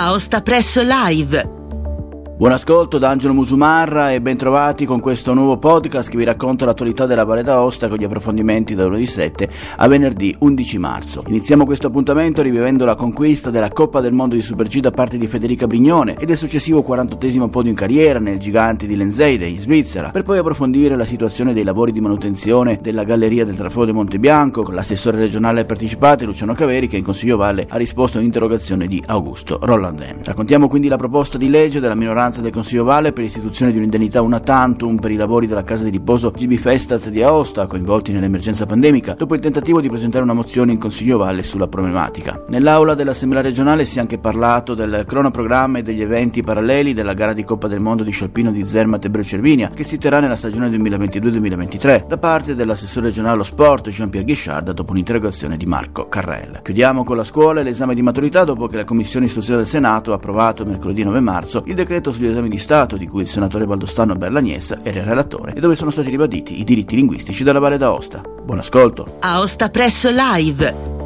Aosta Press Live Buon ascolto da Angelo Musumarra e bentrovati con questo nuovo podcast che vi racconta l'attualità della Valle d'Aosta con gli approfondimenti da lunedì 7 a venerdì 11 marzo. Iniziamo questo appuntamento rivivendo la conquista della Coppa del Mondo di Super G da parte di Federica Brignone ed il successivo 48 podio in carriera nel gigante di Lenzeide in Svizzera, per poi approfondire la situazione dei lavori di manutenzione della galleria del traforo di Montebianco con l'assessore regionale partecipato Luciano Caveri che in Consiglio Valle ha risposto a un'interrogazione di Augusto Rollandem. Raccontiamo quindi la proposta di legge della minoranza maggioranza del Consiglio Valle per l'istituzione di un'indennità una tantum per i lavori della casa di riposo GB Festaz di Aosta coinvolti nell'emergenza pandemica, dopo il tentativo di presentare una mozione in Consiglio Valle sulla problematica. Nell'aula dell'Assemblea regionale si è anche parlato del cronoprogramma e degli eventi paralleli della gara di Coppa del Mondo di Scialpino di Zermatt e Cervinia, che si terrà nella stagione 2022-2023, da parte dell'assessore regionale allo sport Jean-Pierre Guichard dopo un'interrogazione di Marco Carrel. Chiudiamo con la scuola e l'esame di maturità dopo che la Commissione Istruzione del Senato ha approvato mercoledì 9 marzo il decreto sugli esami di Stato di cui il senatore Valdostano Berlagnesa era il relatore e dove sono stati ribaditi i diritti linguistici della Valle d'Aosta. Buon ascolto! Aosta Press Live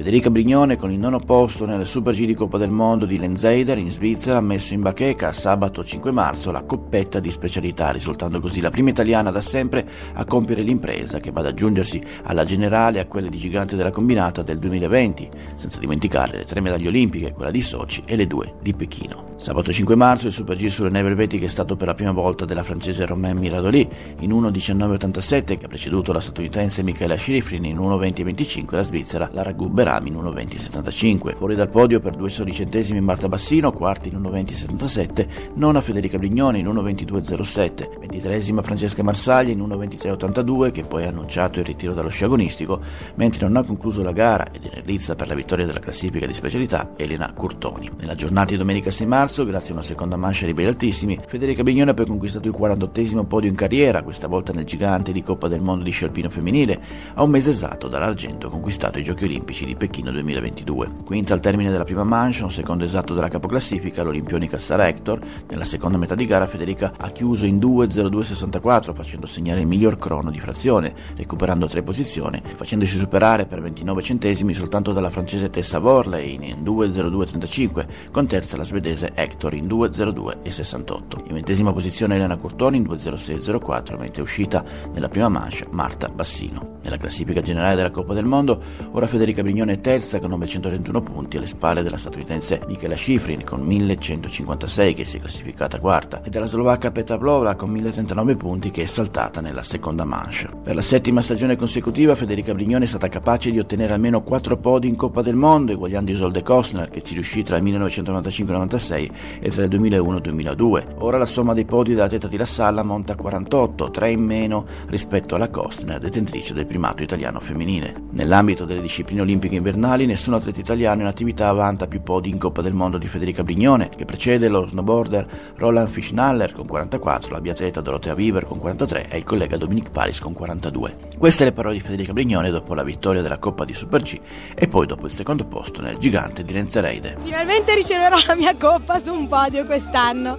Federica Brignone con il nono posto nel Super G di Coppa del Mondo di Lenzeider in Svizzera ha messo in bacheca sabato 5 marzo la coppetta di specialità, risultando così la prima italiana da sempre a compiere l'impresa che va ad aggiungersi alla generale a quelle di gigante della combinata del 2020, senza dimenticare le tre medaglie olimpiche, quella di Sochi e le due di Pechino. Sabato 5 marzo il Super G sulle neve elvetiche è stato per la prima volta della francese Romain Miradoli in 1.19.87 che ha preceduto la statunitense Michaela Schifrin in 1.20.25 e la svizzera Lara Gubera Rami in 1.20.75. Fuori dal podio per due soli centesimi Marta Bassino, quarti in 1.20.77, nona Federica Brignone in 1.22.07, ventitresima Francesca Marsaglia in 1.23.82 che poi ha annunciato il ritiro dallo sci agonistico, mentre non ha concluso la gara ed in lizza per la vittoria della classifica di specialità Elena Curtoni. Nella giornata di domenica 6 marzo, grazie a una seconda mancha di bei altissimi, Federica Brignone ha conquistato il 48 podio in carriera, questa volta nel gigante di Coppa del Mondo di sci alpino femminile, a un mese esatto dall'argento conquistato ai Giochi Olimpici di Pechino 2022. Quinta al termine della prima manche, un secondo esatto della capoclassifica, l'olimpionica Sara Hector. Nella seconda metà di gara Federica ha chiuso in 2.02.64 facendo segnare il miglior crono di frazione, recuperando tre posizioni facendosi superare per 29 centesimi soltanto dalla francese Tessa Vorley in 2.02.35 con terza la svedese Hector in 2.02.68. In ventesima posizione Elena Curtoni in 2.06.04 mentre è uscita nella prima manche Marta Bassino. Nella classifica generale della Coppa del Mondo ora Federica Brignone è terza con 931 punti alle spalle della statunitense Michela Schifrin con 1156 che si è classificata quarta e della slovacca Petra Vlova con 1039 punti che è saltata nella seconda manche. Per la settima stagione consecutiva Federica Brignone è stata capace di ottenere almeno 4 podi in Coppa del Mondo eguagliando Isolde Kostner che ci riuscì tra il 1995-96 e tra il 2001-2002. Ora la somma dei podi della teta di La Salla monta a 48, 3 in meno rispetto alla Kostner, detentrice del primato italiano femminile. Nell'ambito delle discipline olimpiche invernali nessun atleta italiano in attività vanta più podi in Coppa del Mondo di Federica Brignone, che precede lo snowboarder Roland Fischnaller con 44, la biatleta Dorotea Bieber con 43 e il collega Dominic Paris con 42. Queste le parole di Federica Brignone dopo la vittoria della Coppa di Super G e poi dopo il secondo posto nel gigante di Lenzereide. Finalmente riceverò la mia coppa su un podio quest'anno.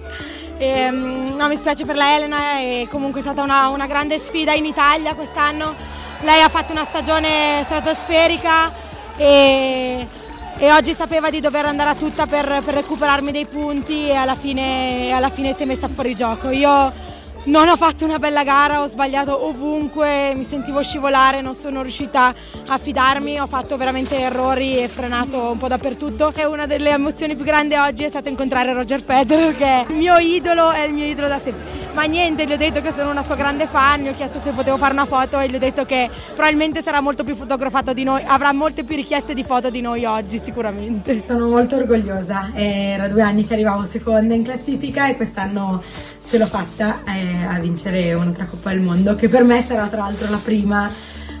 E, ehm, no, mi spiace per la Elena, è comunque stata una, una grande sfida in Italia quest'anno. Lei ha fatto una stagione stratosferica, e, e, oggi sapeva di dover andare a tutta per, per recuperarmi dei punti e alla fine, alla fine si è messa fuori gioco. Io non ho fatto una bella gara, ho sbagliato ovunque, mi sentivo scivolare, non sono riuscita a fidarmi, ho fatto veramente errori e frenato un po' dappertutto. E una delle emozioni più grandi oggi è stato incontrare Roger Federer che è il mio idolo, è il mio idolo da sempre ma niente, gli ho detto che sono una sua grande fan, gli ho chiesto se potevo fare una foto e gli ho detto che probabilmente sarà molto più fotografato di noi, avrà molte più richieste di foto di noi oggi sicuramente. Sono molto orgogliosa, era due anni che arrivavo seconda in classifica e quest'anno ce l'ho fatta eh, a vincere un'altra Coppa del Mondo che per me sarà tra l'altro la prima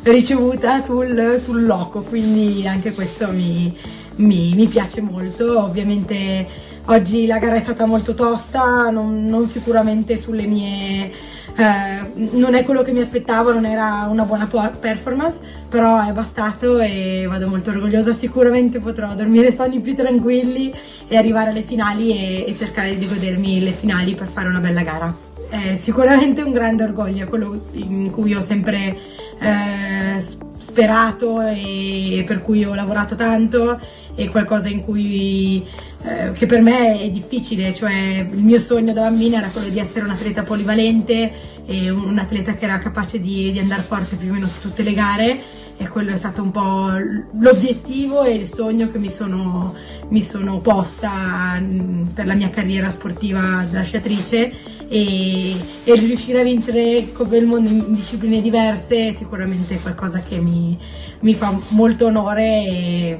ricevuta sul, sul loco, quindi anche questo mi, mi, mi piace molto, ovviamente Oggi la gara è stata molto tosta, non, non sicuramente sulle mie... Eh, non è quello che mi aspettavo, non era una buona performance, però è bastato e vado molto orgogliosa. Sicuramente potrò dormire sonni più tranquilli e arrivare alle finali e, e cercare di godermi le finali per fare una bella gara. È sicuramente un grande orgoglio, quello in cui ho sempre... Eh, sperato e per cui ho lavorato tanto e qualcosa in cui eh, che per me è difficile, cioè il mio sogno da bambina era quello di essere un atleta polivalente e un atleta che era capace di, di andare forte più o meno su tutte le gare e quello è stato un po' l'obiettivo e il sogno che mi sono, mi sono posta mm, per la mia carriera sportiva da sciatrice e, e riuscire a vincere Coppe del Mondo in discipline diverse sicuramente è qualcosa che mi, mi fa molto onore e,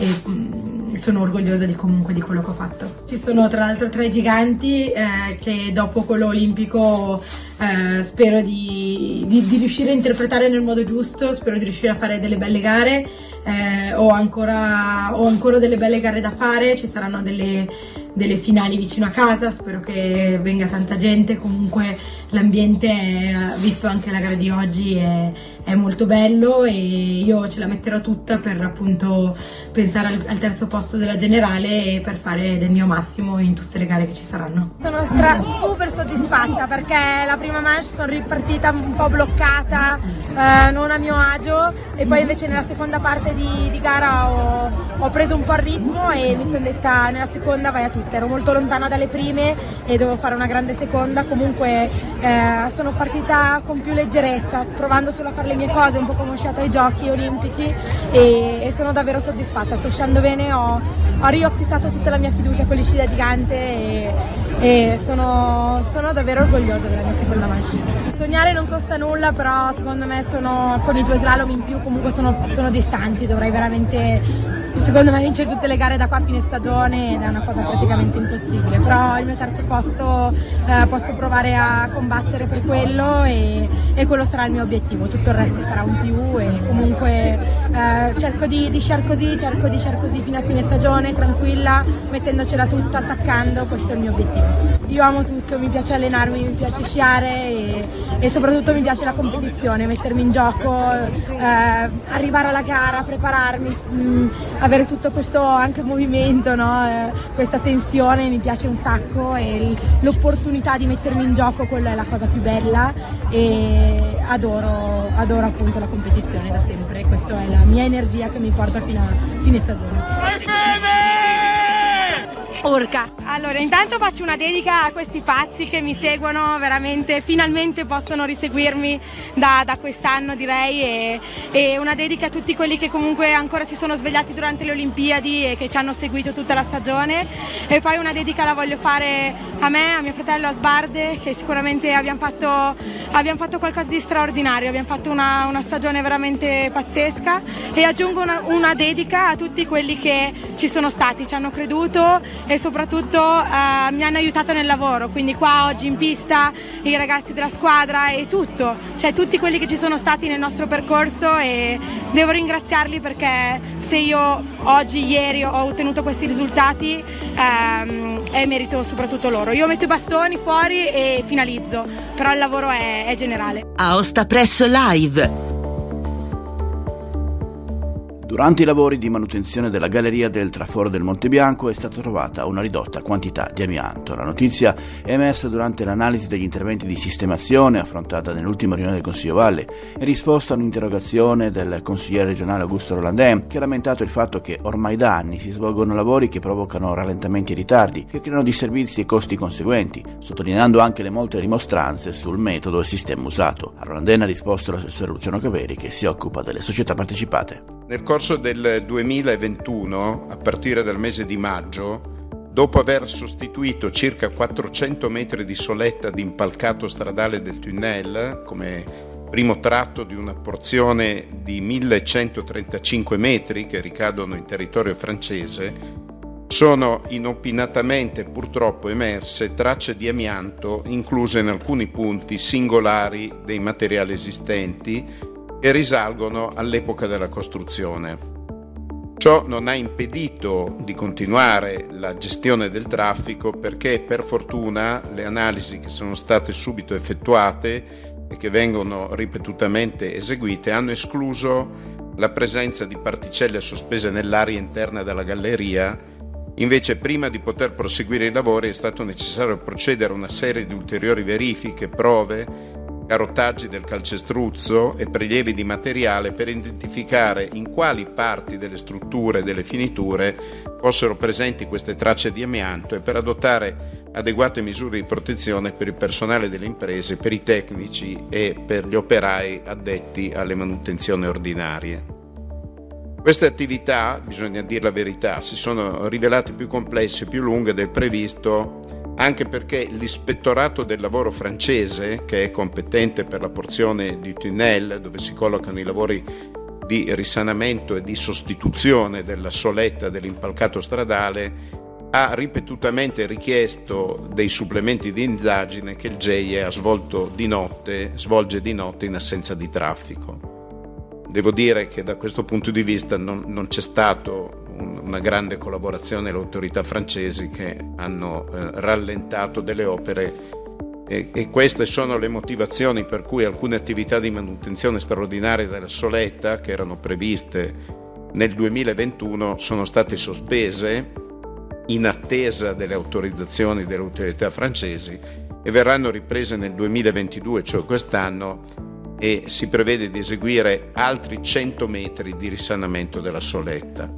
e mm, sono orgogliosa di comunque di quello che ho fatto. Ci sono tra l'altro tre giganti eh, che dopo quello olimpico eh, spero di, di, di, riuscire a interpretare nel modo giusto, spero di riuscire a fare delle belle gare, eh, ho, ancora, ho ancora delle belle gare da fare, ci saranno delle delle finali vicino a casa, spero che venga tanta gente, comunque l'ambiente, visto anche la gara di oggi, è, è, molto bello e io ce la metterò tutta per appunto pensare al, al, terzo posto della generale e per fare del mio massimo in tutte le gare che ci saranno. Sono stra- super soddisfatta perché la prima manche sono ripartita un po' bloccata, eh, non a mio agio e poi invece nella seconda parte di, di gara ho, ho preso un po' il ritmo e mi sono detta nella seconda vai a tutte, ero molto lontana dalle prime e dovevo fare una grande seconda, comunque eh, sono partita con più leggerezza, provando solo a fare le mie cose, un po' come ho sciato ai giochi olimpici e, e, sono davvero soddisfatta, sto sciando bene, ho, ho riacquistato tutta la mia fiducia con l'isci da gigante e, e sono, sono, davvero orgogliosa della mia seconda manche. Sognare non costa nulla, però secondo me sono, con i due slalom in più comunque sono, sono distanti, dovrei veramente secondo me vincere tutte le gare da qua a fine stagione ed è una cosa praticamente impossibile, però il mio terzo posto eh, posso provare a combattere per quello e, e, quello sarà il mio obiettivo, tutto il resto sarà un più e comunque eh, cerco di, di sciare così, cerco di sciare così fino a fine stagione, tranquilla, mettendocela tutta, attaccando, questo è il mio obiettivo. Io amo tutto, mi piace allenarmi, mi piace sciare e, e soprattutto mi piace la competizione, mettermi in gioco, eh, arrivare alla gara, prepararmi, mh, mm, avere tutto questo anche movimento, no? eh, questa tensione mi piace un sacco e l'opportunità di mettermi in gioco, quella è la cosa più bella e adoro, adoro appunto la competizione da sempre, questa è la mia energia che mi porta fino a fine stagione. Urca. Allora, intanto faccio una dedica a questi pazzi che mi seguono, veramente, finalmente possono riseguirmi da, da quest'anno direi e, e, una dedica a tutti quelli che comunque ancora si sono svegliati durante le Olimpiadi e che ci hanno seguito tutta la stagione e poi una dedica la voglio fare a me, a mio fratello Asbarde che sicuramente abbiamo fatto, abbiamo fatto qualcosa di straordinario, abbiamo fatto una, una stagione veramente pazzesca e aggiungo una, una dedica a tutti quelli che ci sono stati, ci hanno creduto e soprattutto eh, mi hanno aiutato nel lavoro, quindi qua oggi in pista i ragazzi della squadra e tutto, cioè tutti quelli che ci sono stati nel nostro percorso e devo ringraziarli perché se io oggi, ieri ho ottenuto questi risultati ehm, è merito soprattutto loro. Io metto i bastoni fuori e finalizzo, però il lavoro è, è generale. Aosta Press Live Durante i lavori di manutenzione della galleria del traforo del Monte Bianco è stata trovata una ridotta quantità di amianto. La notizia è emersa durante l'analisi degli interventi di sistemazione affrontata nell'ultima riunione del Consiglio Valle in risposta a un'interrogazione del consigliere regionale Augusto Rolandin che ha lamentato il fatto che ormai da anni si svolgono lavori che provocano rallentamenti e ritardi, che creano disservizi e costi conseguenti, sottolineando anche le molte rimostranze sul metodo e sistema usato. A Rolandin ha risposto l'assessore Luciano Caveri che si occupa delle società partecipate. Nel corso del 2021, a partire dal mese di maggio, dopo aver sostituito circa 400 metri di soletta di impalcato stradale del tunnel come primo tratto di una porzione di 1135 metri che ricadono in territorio francese, sono inopinatamente purtroppo emerse tracce di amianto incluse in alcuni punti singolari dei materiali esistenti e risalgono all'epoca della costruzione. Ciò non ha impedito di continuare la gestione del traffico perché per fortuna le analisi che sono state subito effettuate e che vengono ripetutamente eseguite hanno escluso la presenza di particelle sospese nell'aria interna della galleria. Invece prima di poter proseguire i lavori è stato necessario procedere a una serie di ulteriori verifiche, prove carottaggi del calcestruzzo e prelievi di materiale per identificare in quali parti delle strutture e delle finiture fossero presenti queste tracce di amianto e per adottare adeguate misure di protezione per il personale delle imprese, per i tecnici e per gli operai addetti alle manutenzioni ordinarie. Queste attività, bisogna dire la verità, si sono rivelate più complesse e più lunghe del previsto anche perché l'ispettorato del lavoro francese, che è competente per la porzione di tunnel dove si collocano i lavori di risanamento e di sostituzione della soletta dell'impalcato stradale, ha ripetutamente richiesto dei supplementi di indagine che il GEIE ha svolto di notte, svolge di notte in assenza di traffico. Devo dire che da questo punto di vista non, non c'è stato una grande collaborazione alle autorità francesi che hanno eh, rallentato delle opere e, e, queste sono le motivazioni per cui alcune attività di manutenzione straordinaria della Soletta che erano previste nel 2021 sono state sospese in attesa delle autorizzazioni delle autorità francesi e verranno riprese nel 2022, cioè quest'anno, e si prevede di eseguire altri 100 metri di risanamento della soletta.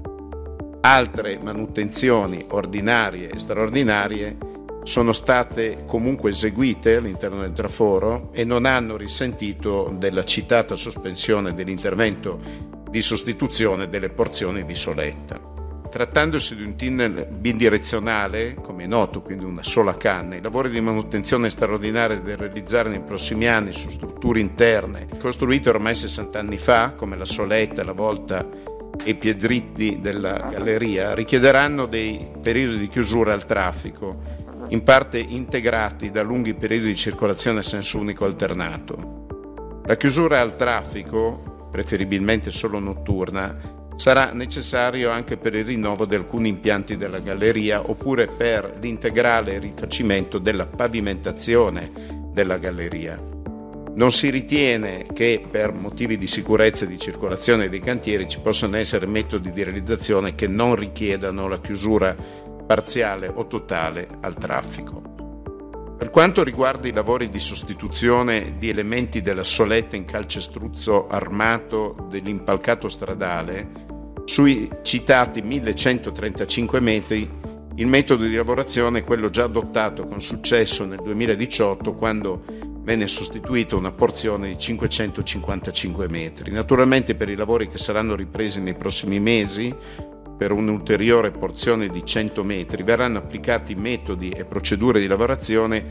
Altre manutenzioni ordinarie e straordinarie sono state comunque eseguite all'interno del traforo e non hanno risentito della citata sospensione dell'intervento di sostituzione delle porzioni di soletta. Trattandosi di un tunnel bidirezionale, come è noto, quindi una sola canna, i lavori di manutenzione straordinaria da realizzare nei prossimi anni su strutture interne, costruite ormai 60 anni fa, come la soletta, la volta e i piedritti della galleria richiederanno dei periodi di chiusura al traffico, in parte integrati da lunghi periodi di circolazione a senso unico alternato. La chiusura al traffico, preferibilmente solo notturna, sarà necessario anche per il rinnovo di alcuni impianti della galleria oppure per l'integrale rifacimento della pavimentazione della galleria. Non si ritiene che per motivi di sicurezza e di circolazione dei cantieri ci possano essere metodi di realizzazione che non richiedano la chiusura parziale o totale al traffico. Per quanto riguarda i lavori di sostituzione di elementi della soletta in calcestruzzo armato dell'impalcato stradale, sui citati 1135 metri il metodo di lavorazione è quello già adottato con successo nel 2018 quando venne sostituita una porzione di 555 metri. Naturalmente per i lavori che saranno ripresi nei prossimi mesi, per un'ulteriore porzione di 100 metri, verranno applicati metodi e procedure di lavorazione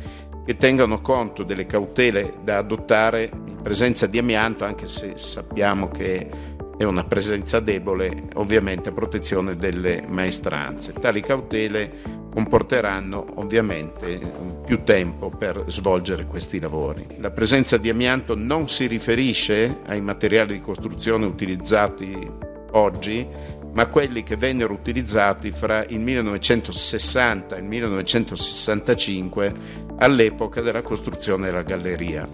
che tengano conto delle cautele da adottare in presenza di amianto, anche se sappiamo che è una presenza debole, ovviamente a protezione delle maestranze. Tali cautele comporteranno ovviamente più tempo per svolgere questi lavori. La presenza di amianto non si riferisce ai materiali di costruzione utilizzati oggi, ma quelli che vennero utilizzati fra il 1960 e il 1965 all'epoca della costruzione della galleria.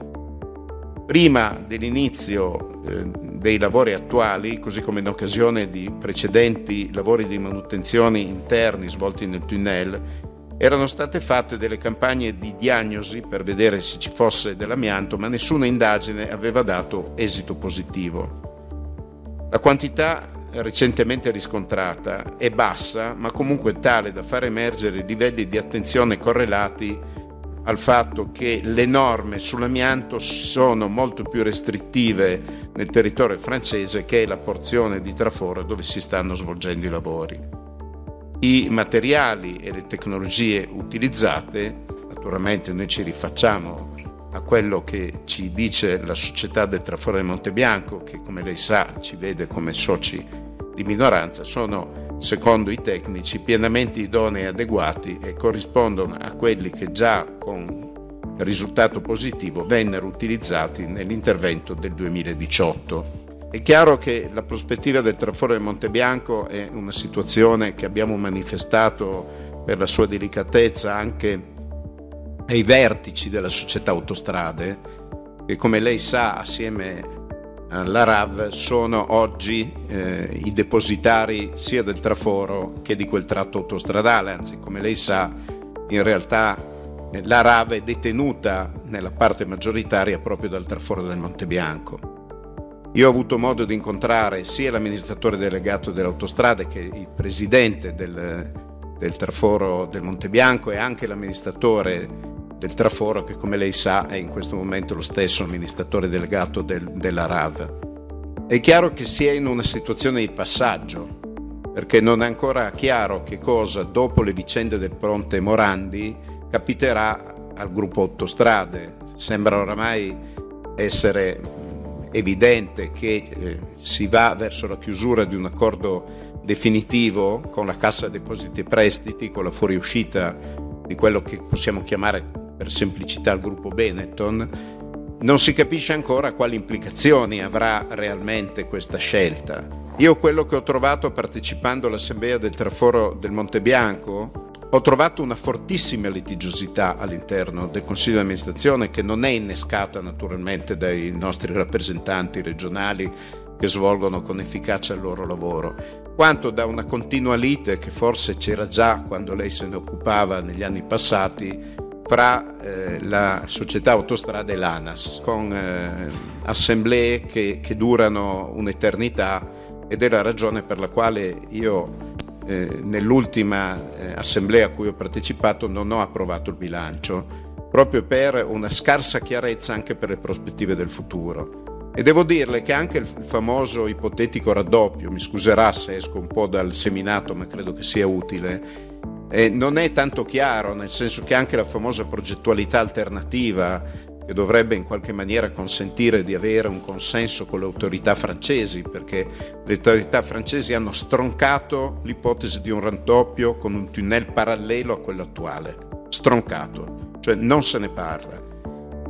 Prima dell'inizio eh, dei lavori attuali, così come in occasione di precedenti lavori di manutenzione interni svolti nel tunnel, erano state fatte delle campagne di diagnosi per vedere se ci fosse dell'amianto, ma nessuna indagine aveva dato esito positivo. La quantità recentemente riscontrata è bassa, ma comunque tale da far emergere livelli di attenzione correlati al fatto che le norme sull'amianto sono molto più restrittive nel territorio francese che è la porzione di traforo dove si stanno svolgendo i lavori. I materiali e le tecnologie utilizzate, naturalmente noi ci rifacciamo a quello che ci dice la società del traforo di Montebianco, che come lei sa ci vede come soci di minoranza, sono secondo i tecnici, pienamente idonei e adeguati e corrispondono a quelli che già con risultato positivo vennero utilizzati nell'intervento del 2018. È chiaro che la prospettiva del traforo di Montebianco è una situazione che abbiamo manifestato per la sua delicatezza anche ai vertici della società autostrade, che come lei sa assieme la RAV sono oggi eh, i depositari sia del traforo che di quel tratto autostradale, anzi come lei sa in realtà eh, la RAV è detenuta nella parte maggioritaria proprio dal traforo del Monte Bianco. Io ho avuto modo di incontrare sia l'amministratore delegato delle autostrade che il presidente del, del traforo del Monte Bianco e anche l'amministratore del traforo che come lei sa è in questo momento lo stesso amministratore delegato del, della RAV. È chiaro che si è in una situazione di passaggio perché non è ancora chiaro che cosa dopo le vicende del Ponte Morandi capiterà al gruppo autostrade. Sembra oramai essere evidente che eh, si va verso la chiusura di un accordo definitivo con la Cassa Depositi e Prestiti, con la fuoriuscita di quello che possiamo chiamare per semplicità il gruppo Benetton, non si capisce ancora quali implicazioni avrà realmente questa scelta. Io quello che ho trovato partecipando all'assemblea del traforo del Monte Bianco ho trovato una fortissima litigiosità all'interno del Consiglio di amministrazione che non è innescata naturalmente dai nostri rappresentanti regionali che svolgono con efficacia il loro lavoro, quanto da una continua lite che forse c'era già quando lei se ne occupava negli anni passati fra eh, la società autostrade e l'ANAS, con eh, assemblee che, che durano un'eternità ed è la ragione per la quale io eh, nell'ultima eh, assemblea a cui ho partecipato non ho approvato il bilancio, proprio per una scarsa chiarezza anche per le prospettive del futuro. E devo dirle che anche il famoso ipotetico raddoppio, mi scuserà se esco un po' dal seminato, ma credo che sia utile, eh, non è tanto chiaro, nel senso che anche la famosa progettualità alternativa che dovrebbe in qualche maniera consentire di avere un consenso con le autorità francesi, perché le autorità francesi hanno stroncato l'ipotesi di un raddoppio con un tunnel parallelo a quello attuale. Stroncato, cioè non se ne parla.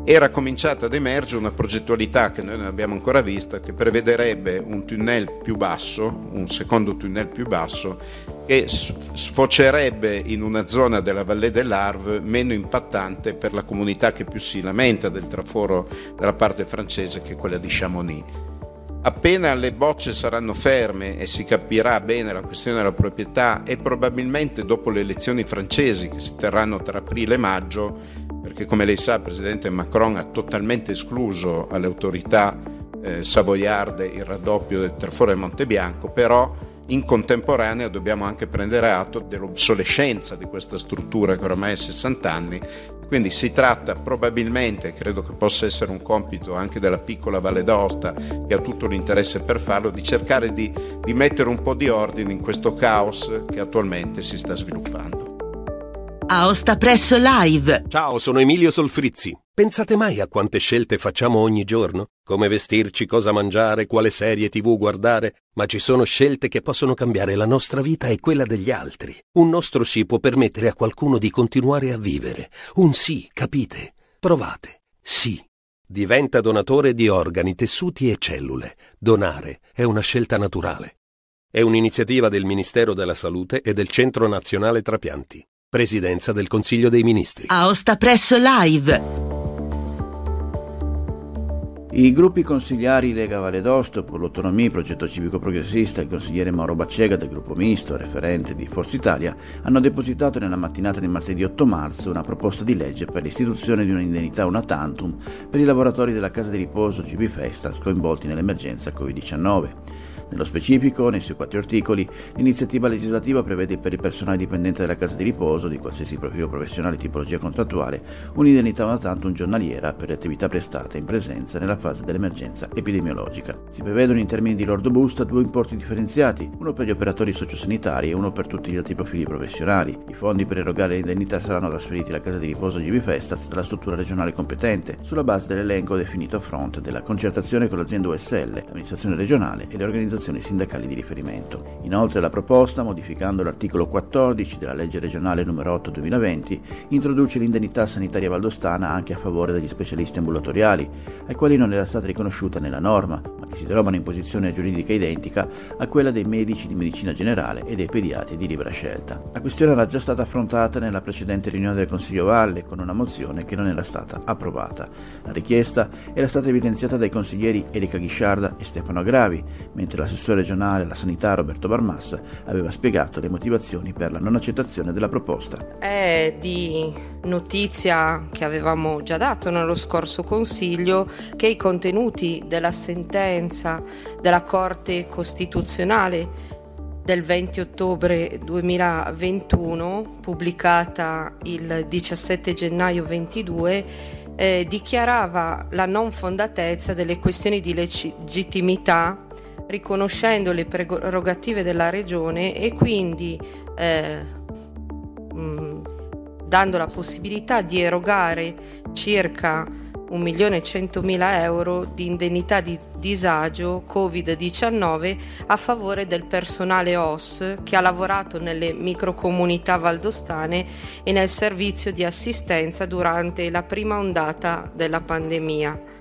Era cominciata ad emergere una progettualità che noi non abbiamo ancora vista, che prevederebbe un tunnel più basso, un secondo tunnel più basso, che sfocerebbe in una zona della Valle dell'Arve meno impattante per la comunità che più si lamenta del traforo della parte francese che è quella di Chamonix. Appena le bocce saranno ferme e si capirà bene la questione della proprietà e probabilmente dopo le elezioni francesi che si terranno tra aprile e maggio, perché come lei sa il presidente Macron ha totalmente escluso alle autorità eh, savoiarde il raddoppio del traforo del Monte Bianco, però in contemporanea dobbiamo anche prendere atto dell'obsolescenza di questa struttura che ormai ha 60 anni, quindi si tratta probabilmente, credo che possa essere un compito anche della piccola Valle d'Aosta, che ha tutto l'interesse per farlo, di cercare di, di mettere un po' di ordine in questo caos che attualmente si sta sviluppando. Aosta Press Live. Ciao, sono Emilio Solfrizzi. Pensate mai a quante scelte facciamo ogni giorno? Come vestirci, cosa mangiare, quale serie tv guardare? Ma ci sono scelte che possono cambiare la nostra vita e quella degli altri. Un nostro sì può permettere a qualcuno di continuare a vivere. Un sì, capite? Provate. Sì. Diventa donatore di organi, tessuti e cellule. Donare è una scelta naturale. È un'iniziativa del Ministero della Salute e del Centro Nazionale Trapianti. Presidenza del Consiglio dei Ministri. Aosta Press Live. I gruppi consigliari Lega Valle d'Osto, per l'autonomia, Progetto Civico Progressista e il consigliere Mauro Baccega del gruppo misto, referente di Forza Italia, hanno depositato nella mattinata di martedì 8 marzo una proposta di legge per l'istituzione di un'indennità una tantum per i lavoratori della casa di riposo GB Festas coinvolti nell'emergenza Covid-19. Nello specifico, nei suoi quattro articoli, l'iniziativa legislativa prevede per il personale dipendente della casa di riposo, di qualsiasi profilo professionale e tipologia contrattuale, un'indennità una tantum giornaliera per le attività prestate in presenza nella fase dell'emergenza epidemiologica. Si prevedono in termini di lordo busta due importi differenziati, uno per gli operatori sociosanitari e uno per tutti gli altri profili professionali. I fondi per erogare l'indennità saranno trasferiti alla casa di riposo GB Festas dalla struttura regionale competente, sulla base dell'elenco definito a fronte della concertazione con l'azienda USL, l'amministrazione regionale e le organizzazioni organizzazioni sindacali di riferimento. Inoltre la proposta, modificando l'articolo 14 della legge regionale n. 8 2020, introduce l'indennità sanitaria valdostana anche a favore degli specialisti ambulatoriali, ai quali non era stata riconosciuta nella norma, ma che si trovano in posizione giuridica identica a quella dei medici di medicina generale e dei pediatri di libera scelta. La questione era già stata affrontata nella precedente riunione del Consiglio Valle con una mozione che non era stata approvata. La richiesta era stata evidenziata dai consiglieri Erika Ghisciarda e Stefano Agravi, mentre la l'assessore regionale alla sanità Roberto Barmassa aveva spiegato le motivazioni per la non accettazione della proposta. È di notizia che avevamo già dato nello scorso Consiglio che i contenuti della sentenza della Corte Costituzionale del 20 ottobre 2021, pubblicata il 17 gennaio 22, eh, dichiarava la non fondatezza delle questioni di legittimità riconoscendo le prerogative della regione e quindi eh, mh, mm, dando la possibilità di erogare circa 1.100.000 euro di indennità di disagio Covid-19 a favore del personale OS che ha lavorato nelle microcomunità valdostane e nel servizio di assistenza durante la prima ondata della pandemia.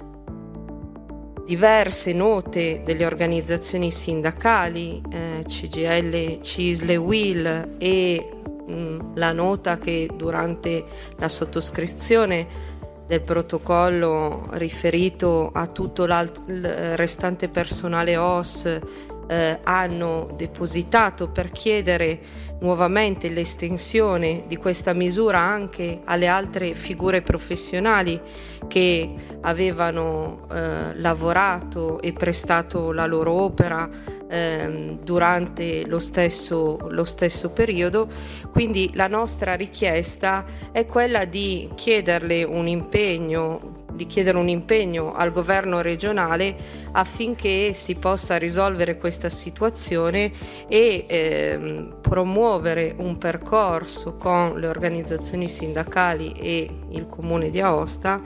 Diverse note delle organizzazioni sindacali, eh, CGL, CISLE, WIL e mh, mm, la nota che durante la sottoscrizione del protocollo riferito a tutto il restante personale OS eh, hanno depositato per chiedere nuovamente l'estensione di questa misura anche alle altre figure professionali che avevano eh, lavorato e prestato la loro opera eh, durante lo stesso, lo stesso periodo. Quindi la nostra richiesta è quella di chiederle un impegno di chiedere un impegno al governo regionale affinché si possa risolvere questa situazione e ehm, promuovere un percorso con le organizzazioni sindacali e il comune di Aosta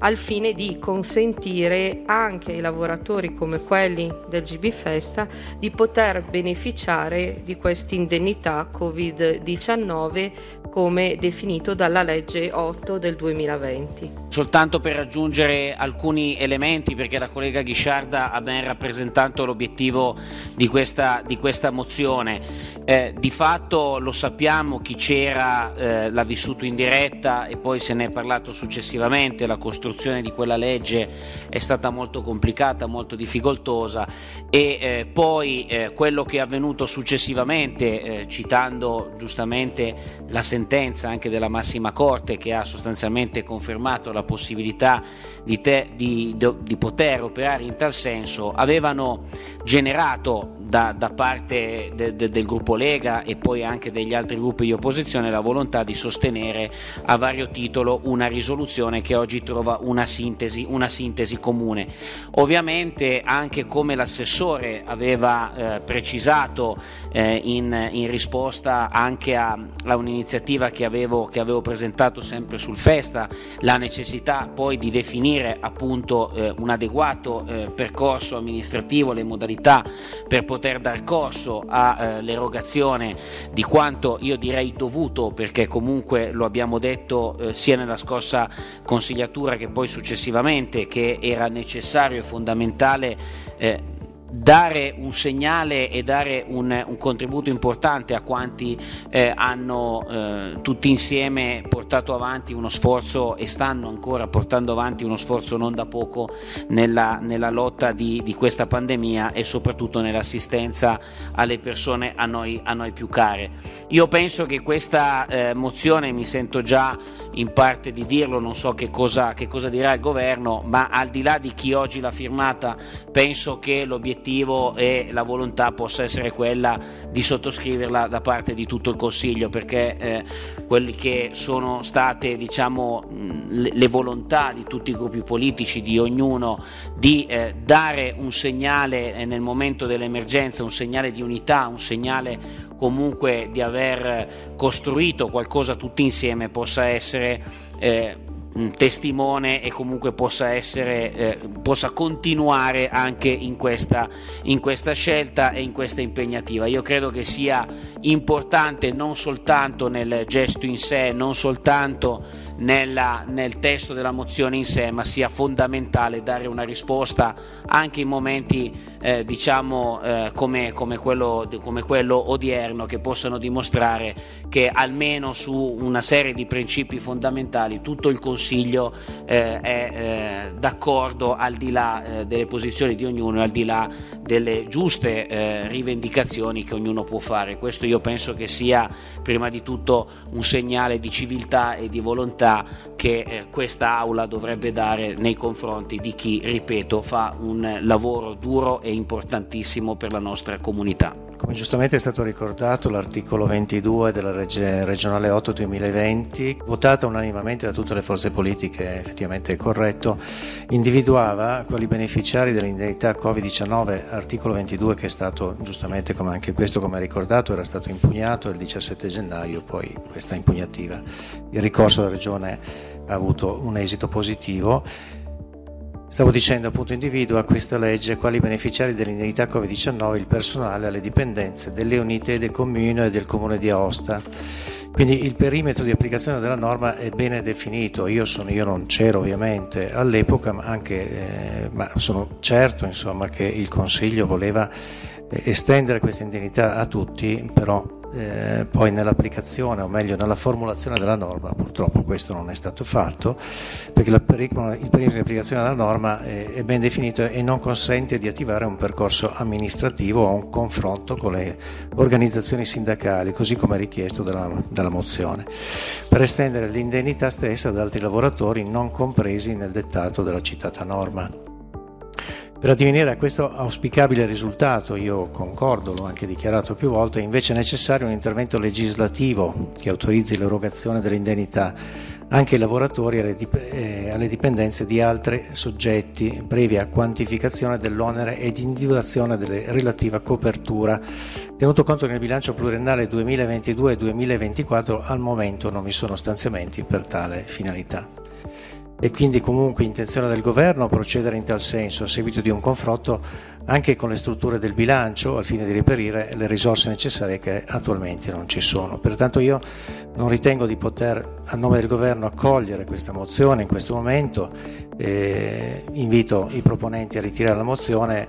al fine di consentire anche ai lavoratori come quelli del GB Festa di poter beneficiare di questa indennità Covid-19 come definito dalla legge 8 del 2020. Soltanto per aggiungere alcuni elementi, perché la collega Ghisciarda ha ben rappresentato l'obiettivo di questa, di questa mozione. Eh, di fatto lo sappiamo, chi c'era eh, l'ha vissuto in diretta e poi se ne è parlato successivamente, la costruzione di quella legge è stata molto complicata, molto difficoltosa e eh, poi eh, quello che è avvenuto successivamente, eh, citando giustamente la sentenza sentenza anche della massima corte che ha sostanzialmente confermato la possibilità di, te, di, di poter operare in tal senso, avevano generato da, da parte de, de, del gruppo Lega e poi anche degli altri gruppi di opposizione la volontà di sostenere a vario titolo una risoluzione che oggi trova una sintesi, una sintesi comune. Ovviamente anche come l'assessore aveva eh, precisato eh, in, in, risposta anche a, a un'iniziativa che avevo, che avevo, presentato sempre sul Festa, la necessità poi di definire appunto eh, un adeguato eh, percorso amministrativo, le modalità per poter poter dar corso all'erogazione eh, di quanto io direi dovuto, perché comunque lo abbiamo detto eh, sia nella scorsa consigliatura che poi successivamente, che era necessario e fondamentale eh, dare un segnale e dare un, un contributo importante a quanti eh, hanno eh, tutti insieme portato avanti uno sforzo e stanno ancora portando avanti uno sforzo non da poco nella, nella lotta di, di, questa pandemia e soprattutto nell'assistenza alle persone a noi, a noi più care. Io penso che questa eh, mozione, mi sento già in parte di dirlo, non so che cosa, che cosa dirà il governo, ma al di là di chi oggi l'ha firmata, penso che l'obiettivo l'obiettivo e la volontà possa essere quella di sottoscriverla da parte di tutto il Consiglio, perché eh, quelli che sono state diciamo, le, le, volontà di tutti i gruppi politici, di ognuno, di eh, dare un segnale eh, nel momento dell'emergenza, un segnale di unità, un segnale comunque di aver costruito qualcosa tutti insieme, possa essere eh, testimone e comunque possa, essere, eh, possa continuare anche in questa, in questa, scelta e in questa impegnativa. Io credo che sia importante non soltanto nel gesto in sé, non soltanto nella, nel testo della mozione in sé, ma sia fondamentale dare una risposta anche in momenti eh, diciamo eh, come, come, quello, come, quello, odierno che possano dimostrare che almeno su una serie di principi fondamentali tutto il Consiglio eh, è eh, d'accordo al di là eh, delle posizioni di ognuno, al di là delle giuste eh, rivendicazioni che ognuno può fare. Questo io penso che sia prima di tutto un segnale di civiltà e di volontà che questa Aula dovrebbe dare nei confronti di chi, ripeto, fa un lavoro duro e importantissimo per la nostra comunità. Come giustamente è stato ricordato, l'articolo 22 della legge regionale 8 2020, votata unanimamente da tutte le forze politiche, effettivamente è corretto, individuava quali beneficiari dell'indennità Covid-19, articolo 22 che è stato giustamente, come anche questo come ricordato, era stato impugnato il 17 gennaio, poi questa impugnativa. Il ricorso della regione ha avuto un esito positivo Stavo dicendo appunto individua questa legge quali beneficiari dell'indennità Covid-19 il personale alle dipendenze delle unità del comune e del comune di Aosta. Quindi il perimetro di applicazione della norma è bene definito, io, sono, io non c'ero ovviamente all'epoca, ma, anche, eh, ma sono certo insomma, che il Consiglio voleva eh, estendere questa indennità a tutti, però eh, poi nell'applicazione, o meglio nella formulazione della norma, purtroppo questo non è stato fatto, perché il perimetro di applicazione della norma è, è, ben definito e non consente di attivare un percorso amministrativo o un confronto con le organizzazioni sindacali, così come richiesto dalla, dalla mozione, per estendere l'indennità stessa ad altri lavoratori non compresi nel dettato della citata norma. Per addivenire a questo auspicabile risultato, io concordo, l'ho anche dichiarato più volte, è invece necessario un intervento legislativo che autorizzi l'erogazione dell'indennità anche ai lavoratori e alle, dip- eh, alle dipendenze di altri soggetti, previa quantificazione dell'onere ed individuazione della relativa copertura. Tenuto conto che nel bilancio pluriennale 2022-2024 al momento non vi sono stanziamenti per tale finalità e quindi comunque intenzione del governo procedere in tal senso a seguito di un confronto anche con le strutture del bilancio al fine di reperire le risorse necessarie che attualmente non ci sono. Pertanto io non ritengo di poter a nome del governo accogliere questa mozione in questo momento, eh, invito i proponenti a ritirare la mozione,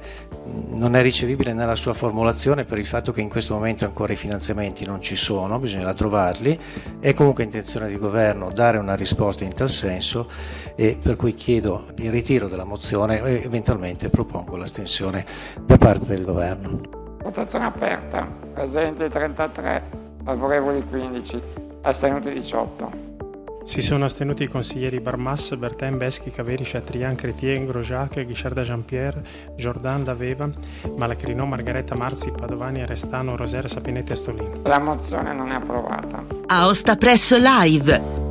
non è ricevibile nella sua formulazione per il fatto che in questo momento ancora i finanziamenti non ci sono, bisognerà trovarli, è comunque intenzione del governo dare una risposta in tal senso e per cui chiedo il ritiro della mozione e eventualmente propongo l'astensione da parte del governo. Votazione aperta, presenti 33, favorevoli 15, astenuti 18. Si sono astenuti i consiglieri Barmas, Bertin, Beschi, Caveri, Chatrian, Chrétien, Grojac, Guicharda Jean-Pierre, Jordan D'Aveva, Malacrino, Margaretta Marzi, Padovani, Restano, Roser, Sapinetti e Stolino. La mozione non è approvata. Aosta Press Live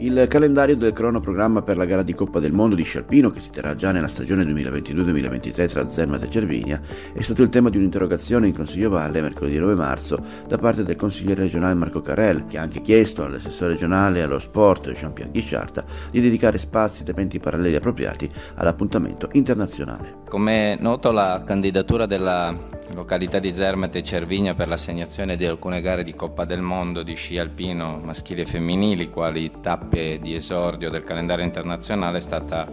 il calendario del cronoprogramma per la gara di Coppa del Mondo di Scialpino, che si terrà già nella stagione 2022-2023 tra Zermatt e Cervinia, è stato il tema di un'interrogazione in Consiglio Valle mercoledì 9 marzo da parte del consigliere regionale Marco Carrel, che ha anche chiesto all'assessore regionale allo sport Jean-Pierre Ghisciarta di dedicare spazi ed eventi paralleli appropriati all'appuntamento internazionale. Come noto la candidatura della località di Zermatt e Cervigna per l'assegnazione di alcune gare di Coppa del Mondo di sci alpino maschili e femminili, quali tappe di esordio del calendario internazionale, è stata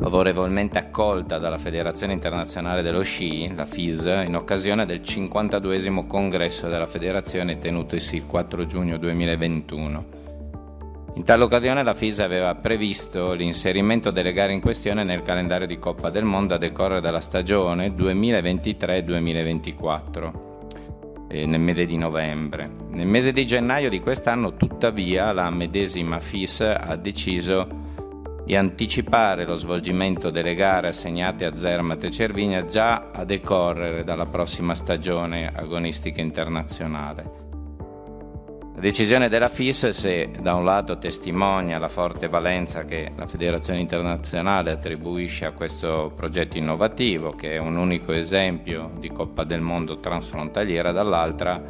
favorevolmente accolta dalla Federazione Internazionale dello Sci, la FIS, in occasione del 52 congresso della federazione tenutosi il 4 giugno 2021. In tale occasione la FISA aveva previsto l'inserimento delle gare in questione nel calendario di Coppa del Mondo a decorrere dalla stagione 2023-2024 eh, nel mese di novembre. Nel mese di gennaio di quest'anno, tuttavia, la medesima FIS ha deciso di anticipare lo svolgimento delle gare assegnate a Zermatt e Cervinia già a decorrere dalla prossima stagione agonistica internazionale. La decisione della FIS, se da un lato testimonia la forte valenza che la Federazione internazionale attribuisce a questo progetto innovativo, che è un unico esempio di Coppa del Mondo transfrontaliera, dall'altra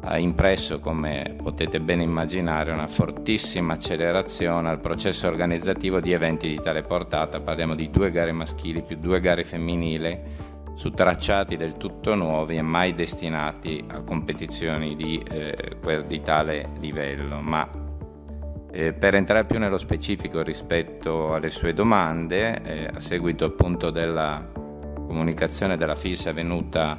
ha impresso, come potete ben immaginare, una fortissima accelerazione al processo organizzativo di eventi di tale portata. Parliamo di due gare maschili più due gare femminili su tracciati del tutto nuovi e mai destinati a competizioni di, eh, di tale livello, ma Eh, per entrare più nello specifico rispetto alle sue domande, eh, a seguito appunto della comunicazione della FIS avvenuta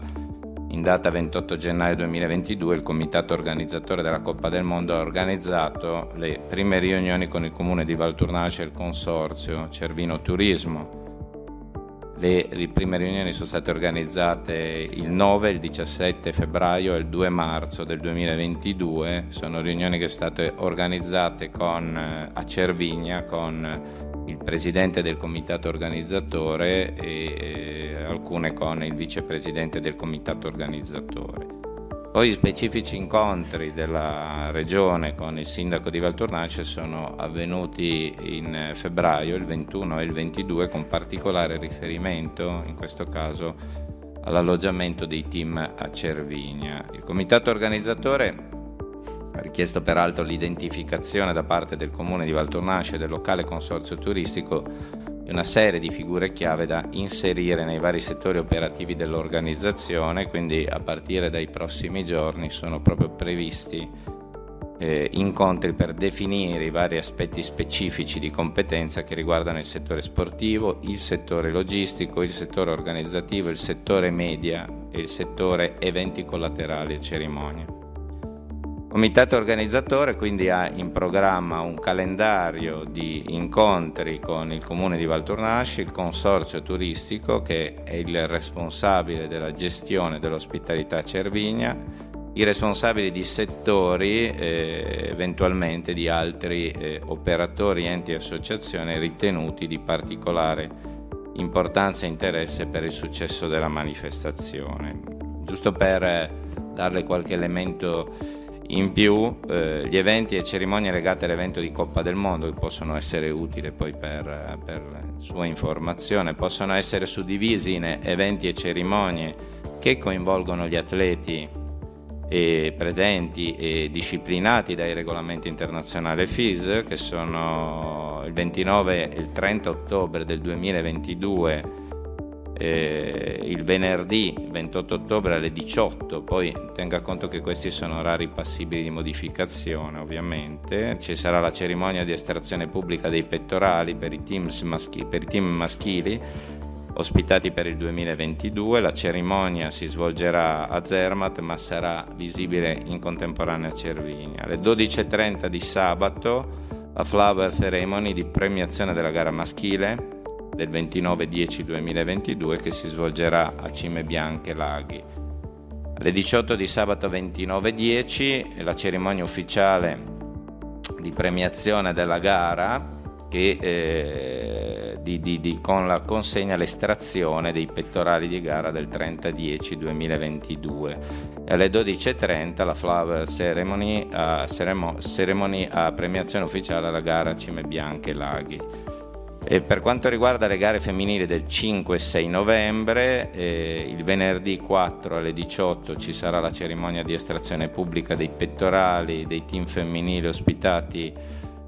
in data 28 gennaio 2022 il comitato organizzatore della Coppa del Mondo ha organizzato le prime riunioni con il comune di Valturnace e il consorzio Cervino Turismo. Le, prime riunioni sono state organizzate il 9, il 17 febbraio e il 2 marzo del 2022. Sono riunioni che sono state organizzate con, eh, a Cervigna con il presidente del comitato organizzatore e alcune con il vicepresidente del comitato organizzatore. Poi specifici incontri della regione con il sindaco di Valtornace sono avvenuti in febbraio, il 21 e il 22, con particolare riferimento, in questo caso, all'alloggiamento dei team a Cervigna. Il comitato organizzatore ha richiesto peraltro l'identificazione da parte del comune di Valtornace e del locale consorzio turistico di una serie di figure chiave da inserire nei vari settori operativi dell'organizzazione, quindi a partire dai prossimi giorni sono proprio previsti eh, incontri per definire i vari aspetti specifici di competenza che riguardano il settore sportivo, il settore logistico, il settore organizzativo, il settore media e il settore eventi collaterali e cerimonie. Comitato organizzatore quindi ha in programma un calendario di incontri con il comune di Valtournasci, il consorzio turistico che è il responsabile della gestione dell'ospitalità Cervigna, i responsabili di settori, eh, eventualmente di altri eh, operatori, enti e associazioni ritenuti di particolare importanza e interesse per il successo della manifestazione. Giusto per eh, darle qualche elemento in più eh, gli eventi e cerimonie legate all'evento di Coppa del Mondo che possono essere utili poi per, per sua informazione, possono essere suddivisi in eventi e cerimonie che coinvolgono gli atleti e presenti e disciplinati dai regolamenti internazionali FIS che sono il 29 e il 30 ottobre del 2022 eh, il venerdì 28 ottobre alle 18, poi tenga conto che questi sono orari passibili di modificazione ovviamente, ci sarà la cerimonia di estrazione pubblica dei pettorali per i, maschi, per i team maschili ospitati per il 2022, la cerimonia si svolgerà a Zermatt ma sarà visibile in contemporanea a Cervinia. Alle 12.30 di sabato la Flower Ceremony di premiazione della gara maschile del 29-10-2022 che si svolgerà a Cime Bianche Laghi. Alle 18 di sabato 29-10 la cerimonia ufficiale di premiazione della gara che, eh, di, di, di, con la consegna all'estrazione dei pettorali di gara del 30-10-2022 e alle 12.30 la Flower Ceremony, uh, ceremony a premiazione ufficiale alla gara Cime Bianche Laghi. E per quanto riguarda le gare femminili del 5 e 6 novembre, eh, il venerdì 4 alle 18 ci sarà la cerimonia di estrazione pubblica dei pettorali dei team femminili ospitati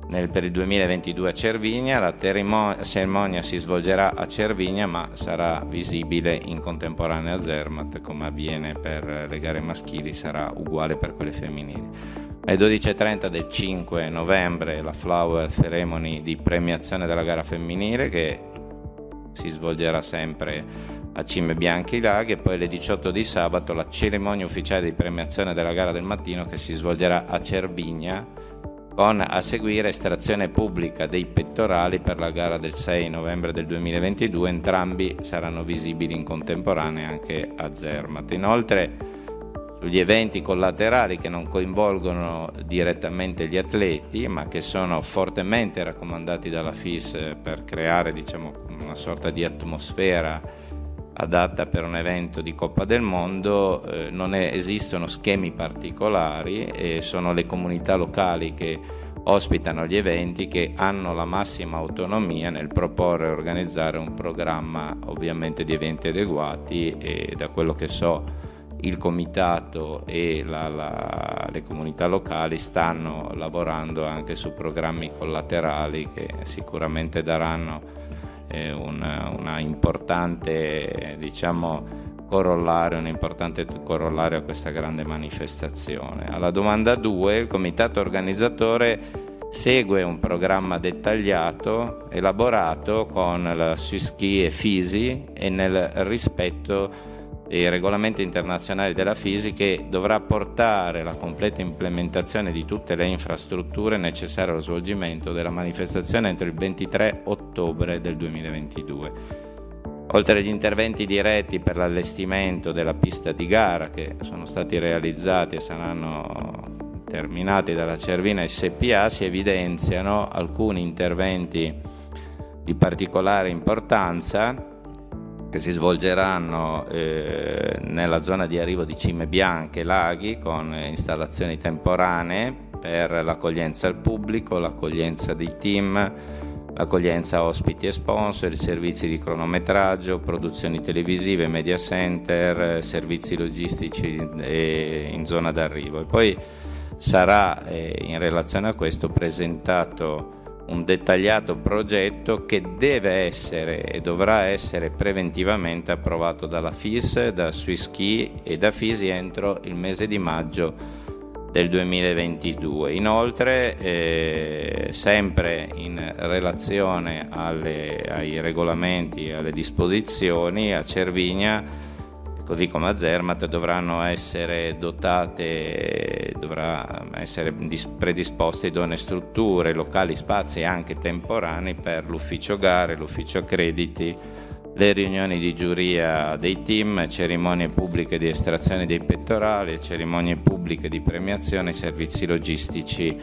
nel, per il 2022 a Cervigna. La terimo- cerimonia si svolgerà a Cervigna ma sarà visibile in contemporanea a Zermatt come avviene per le gare maschili, sarà uguale per quelle femminili. Alle 12.30 del 5 novembre la Flower Ceremony di premiazione della gara femminile che si svolgerà sempre a Cime Bianchi Laghi e poi alle 18 di sabato la cerimonia ufficiale di premiazione della gara del mattino che si svolgerà a Cervigna con a seguire estrazione pubblica dei pettorali per la gara del 6 novembre del 2022, entrambi saranno visibili in contemporanea anche a Zermatt. Inoltre sugli eventi collaterali che non coinvolgono direttamente gli atleti ma che sono fortemente raccomandati dalla FIS per creare diciamo, una sorta di atmosfera adatta per un evento di Coppa del Mondo, eh, non è, esistono schemi particolari e sono le comunità locali che ospitano gli eventi che hanno la massima autonomia nel proporre e organizzare un programma ovviamente di eventi adeguati e da quello che so il comitato e la, la, le comunità locali stanno lavorando anche su programmi collaterali che sicuramente daranno eh, una, una, importante diciamo, corollario, un importante corollario a questa grande manifestazione. Alla domanda 2, il comitato organizzatore segue un programma dettagliato, elaborato con la Swisski e Fisi e nel rispetto dei regolamenti internazionali della FISI che dovrà portare la completa implementazione di tutte le infrastrutture necessarie allo svolgimento della manifestazione entro il 23 ottobre del 2022. Oltre agli interventi diretti per l'allestimento della pista di gara che sono stati realizzati e saranno terminati dalla Cervina SPA, si evidenziano alcuni interventi di particolare importanza che si svolgeranno eh, nella zona di arrivo di Cime Bianche e Laghi con installazioni temporanee per l'accoglienza al pubblico, l'accoglienza dei team, l'accoglienza ospiti e sponsor, servizi di cronometraggio, produzioni televisive, media center, servizi logistici in zona d'arrivo. E poi sarà eh, in relazione a questo presentato un dettagliato progetto che deve essere e dovrà essere preventivamente approvato dalla FIS, da Swisski e da FISI entro il mese di maggio del 2022. Inoltre, eh, sempre in relazione alle, ai regolamenti e alle disposizioni, a Cervigna così come a Zermatt dovranno essere dotate, dovrà essere predisposte idonee strutture, locali, spazi anche temporanei per l'ufficio gare, l'ufficio crediti, le riunioni di giuria dei team, cerimonie pubbliche di estrazione dei pettorali, cerimonie pubbliche di premiazione, servizi logistici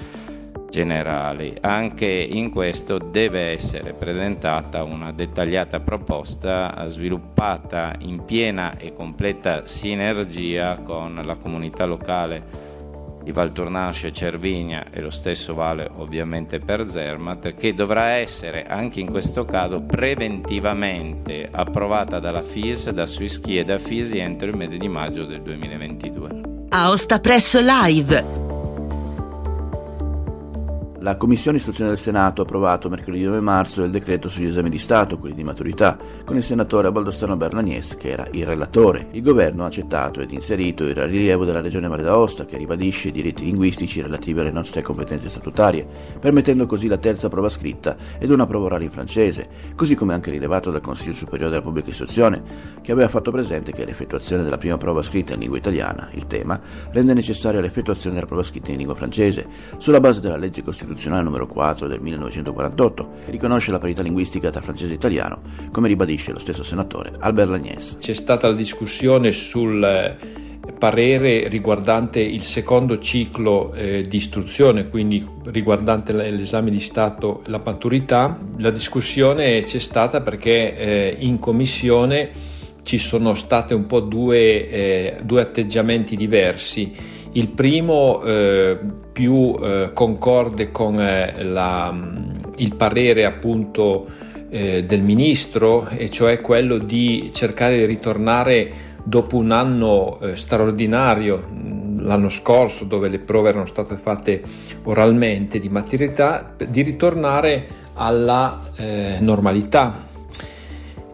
generali. Anche in questo deve essere presentata una dettagliata proposta sviluppata in piena e completa sinergia con la comunità locale di Valtournasce, Cervigna e lo stesso vale ovviamente per Zermatt, che dovrà essere anche in questo caso preventivamente approvata dalla FIS, da Swisski e da FISI entro il mese di maggio del 2022. Aosta Presso Live la Commissione Istruzione del Senato ha approvato mercoledì 9 marzo il decreto sugli esami di Stato, quelli di maturità, con il senatore Baldostano Berlagnes, che era il relatore. Il governo ha accettato ed inserito il rilievo della Regione Valle d'Aosta, che ribadisce i diritti linguistici relativi alle nostre competenze statutarie, permettendo così la terza prova scritta ed una prova orale in francese, così come anche rilevato dal Consiglio Superiore della Pubblica Istruzione, che aveva fatto presente che l'effettuazione della prima prova scritta in lingua italiana, il tema, rende necessaria l'effettuazione della prova scritta in lingua francese, sulla base della legge costituzionale costituzionale numero 4 del 1948, che riconosce la parità linguistica tra francese e italiano, come ribadisce lo stesso senatore Albert Lagnès. C'è stata la discussione sul eh, parere riguardante il secondo ciclo eh, di istruzione, quindi riguardante l'esame di Stato e la maturità. La discussione c'è stata perché eh, in commissione ci sono stati un po' due, eh, due atteggiamenti diversi il primo eh, più eh, concorde con eh, la, il parere appunto eh, del ministro, e cioè quello di cercare di ritornare dopo un anno eh, straordinario, l'anno scorso dove le prove erano state fatte oralmente di maturità, di ritornare alla normalità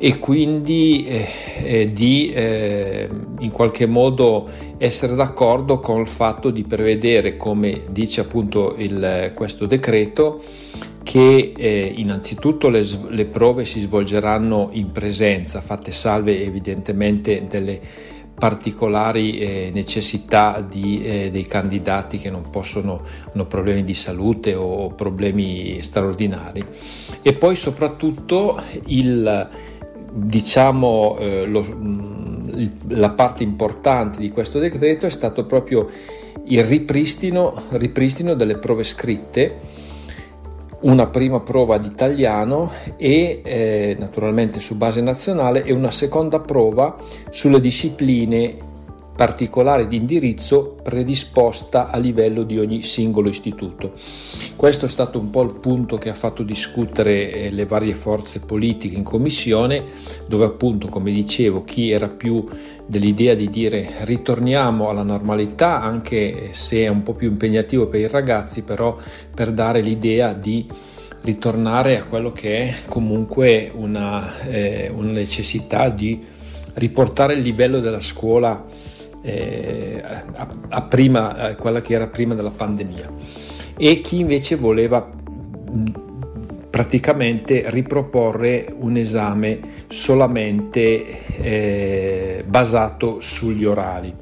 e quindi eh, eh, di eh, in qualche modo essere d'accordo con il fatto di prevedere, come dice appunto il, questo decreto, che eh, innanzitutto le, le, prove si svolgeranno in presenza, fatte salve evidentemente delle particolari eh, necessità di, eh, dei candidati che non possono, hanno problemi di salute o problemi straordinari. E poi soprattutto il diciamo eh, lo, mm, la parte importante di questo decreto è stato proprio il ripristino, ripristino delle prove scritte una prima prova di italiano e eh, naturalmente su base nazionale e una seconda prova sulle discipline particolare di indirizzo predisposta a livello di ogni singolo istituto. Questo è stato un po' il punto che ha fatto discutere eh, le varie forze politiche in commissione, dove appunto, come dicevo, chi era più dell'idea di dire ritorniamo alla normalità, anche se è un po' più impegnativo per i ragazzi, però per dare l'idea di ritornare a quello che è comunque una, eh, una necessità di riportare il livello della scuola eh, a, a prima, a quella che era prima della pandemia. e chi invece voleva praticamente riproporre un esame solamente eh, basato sugli orali.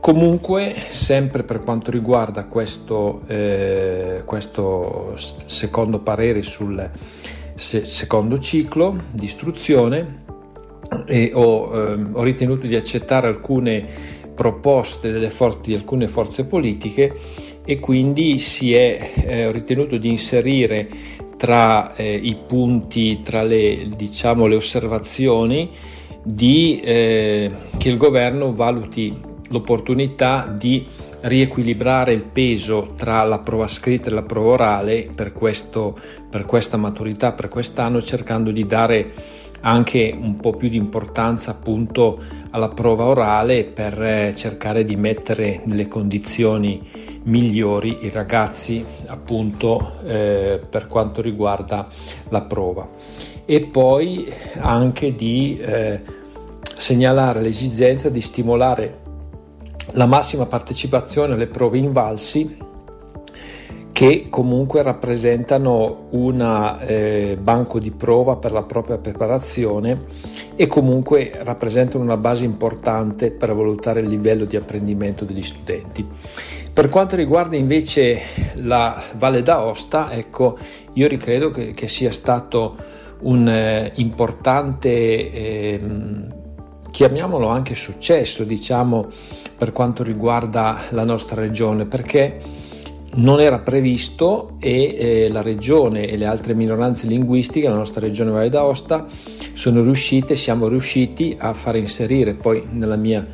Comunque, sempre per quanto riguarda questo, eh, questo secondo parere sul se- secondo ciclo di istruzione, e ho, eh, ho ritenuto di accettare alcune proposte forze, di alcune forze politiche e quindi si è eh, ritenuto di inserire tra eh, i punti, tra le, diciamo, le osservazioni, di, eh, che il governo valuti l'opportunità di riequilibrare il peso tra la prova scritta e la prova orale per, questo, per questa maturità, per quest'anno, cercando di dare anche un po' più di importanza appunto alla prova orale per eh, cercare di mettere nelle condizioni migliori i ragazzi appunto eh, per quanto riguarda la prova. E poi anche di eh, segnalare l'esigenza di stimolare la massima partecipazione alle prove invalsi che comunque rappresentano un eh, banco di prova per la propria preparazione e comunque rappresentano una base importante per valutare il livello di apprendimento degli studenti. Per quanto riguarda invece la Valle d'Aosta, ecco, io ricredo che, che sia stato un eh, importante, eh, chiamiamolo anche successo, diciamo, per quanto riguarda la nostra regione, perché non era previsto e eh, la regione e le altre minoranze linguistiche, la nostra regione Valle d'Aosta, sono riuscite, siamo riusciti a far inserire poi nella mia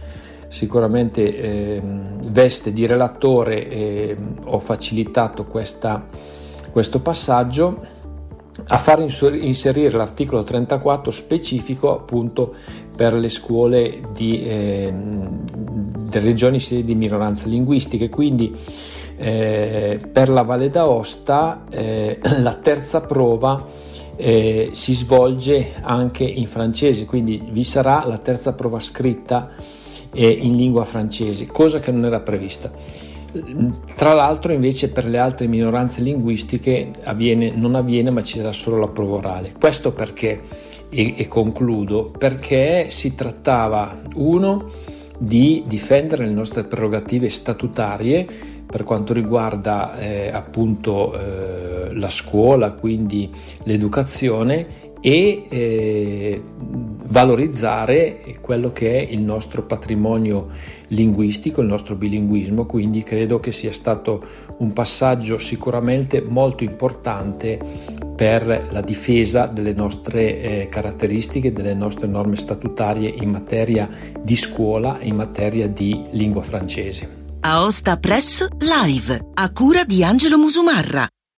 sicuramente eh, veste di relatore eh, ho facilitato questa, questo passaggio a far inserire l'articolo 34 specifico appunto per le scuole di, eh, delle regioni di minoranze linguistiche. Quindi eh, per la Valle d'Aosta eh, la terza prova eh, si svolge anche in francese, quindi vi sarà la terza prova scritta eh, in lingua francese, cosa che non era prevista. Tra l'altro invece per le altre minoranze linguistiche avviene, non avviene ma ci sarà solo la prova orale. Questo perché, e, e concludo, perché si trattava uno di difendere le nostre prerogative statutarie per quanto riguarda eh, appunto eh, la scuola, quindi l'educazione e eh, valorizzare quello che è il nostro patrimonio linguistico, il nostro bilinguismo, quindi credo che sia stato un passaggio sicuramente molto importante per la difesa delle nostre eh, caratteristiche, delle nostre norme statutarie in materia di scuola e in materia di lingua francese. Aosta Press Live, a cura di Angelo Musumarra.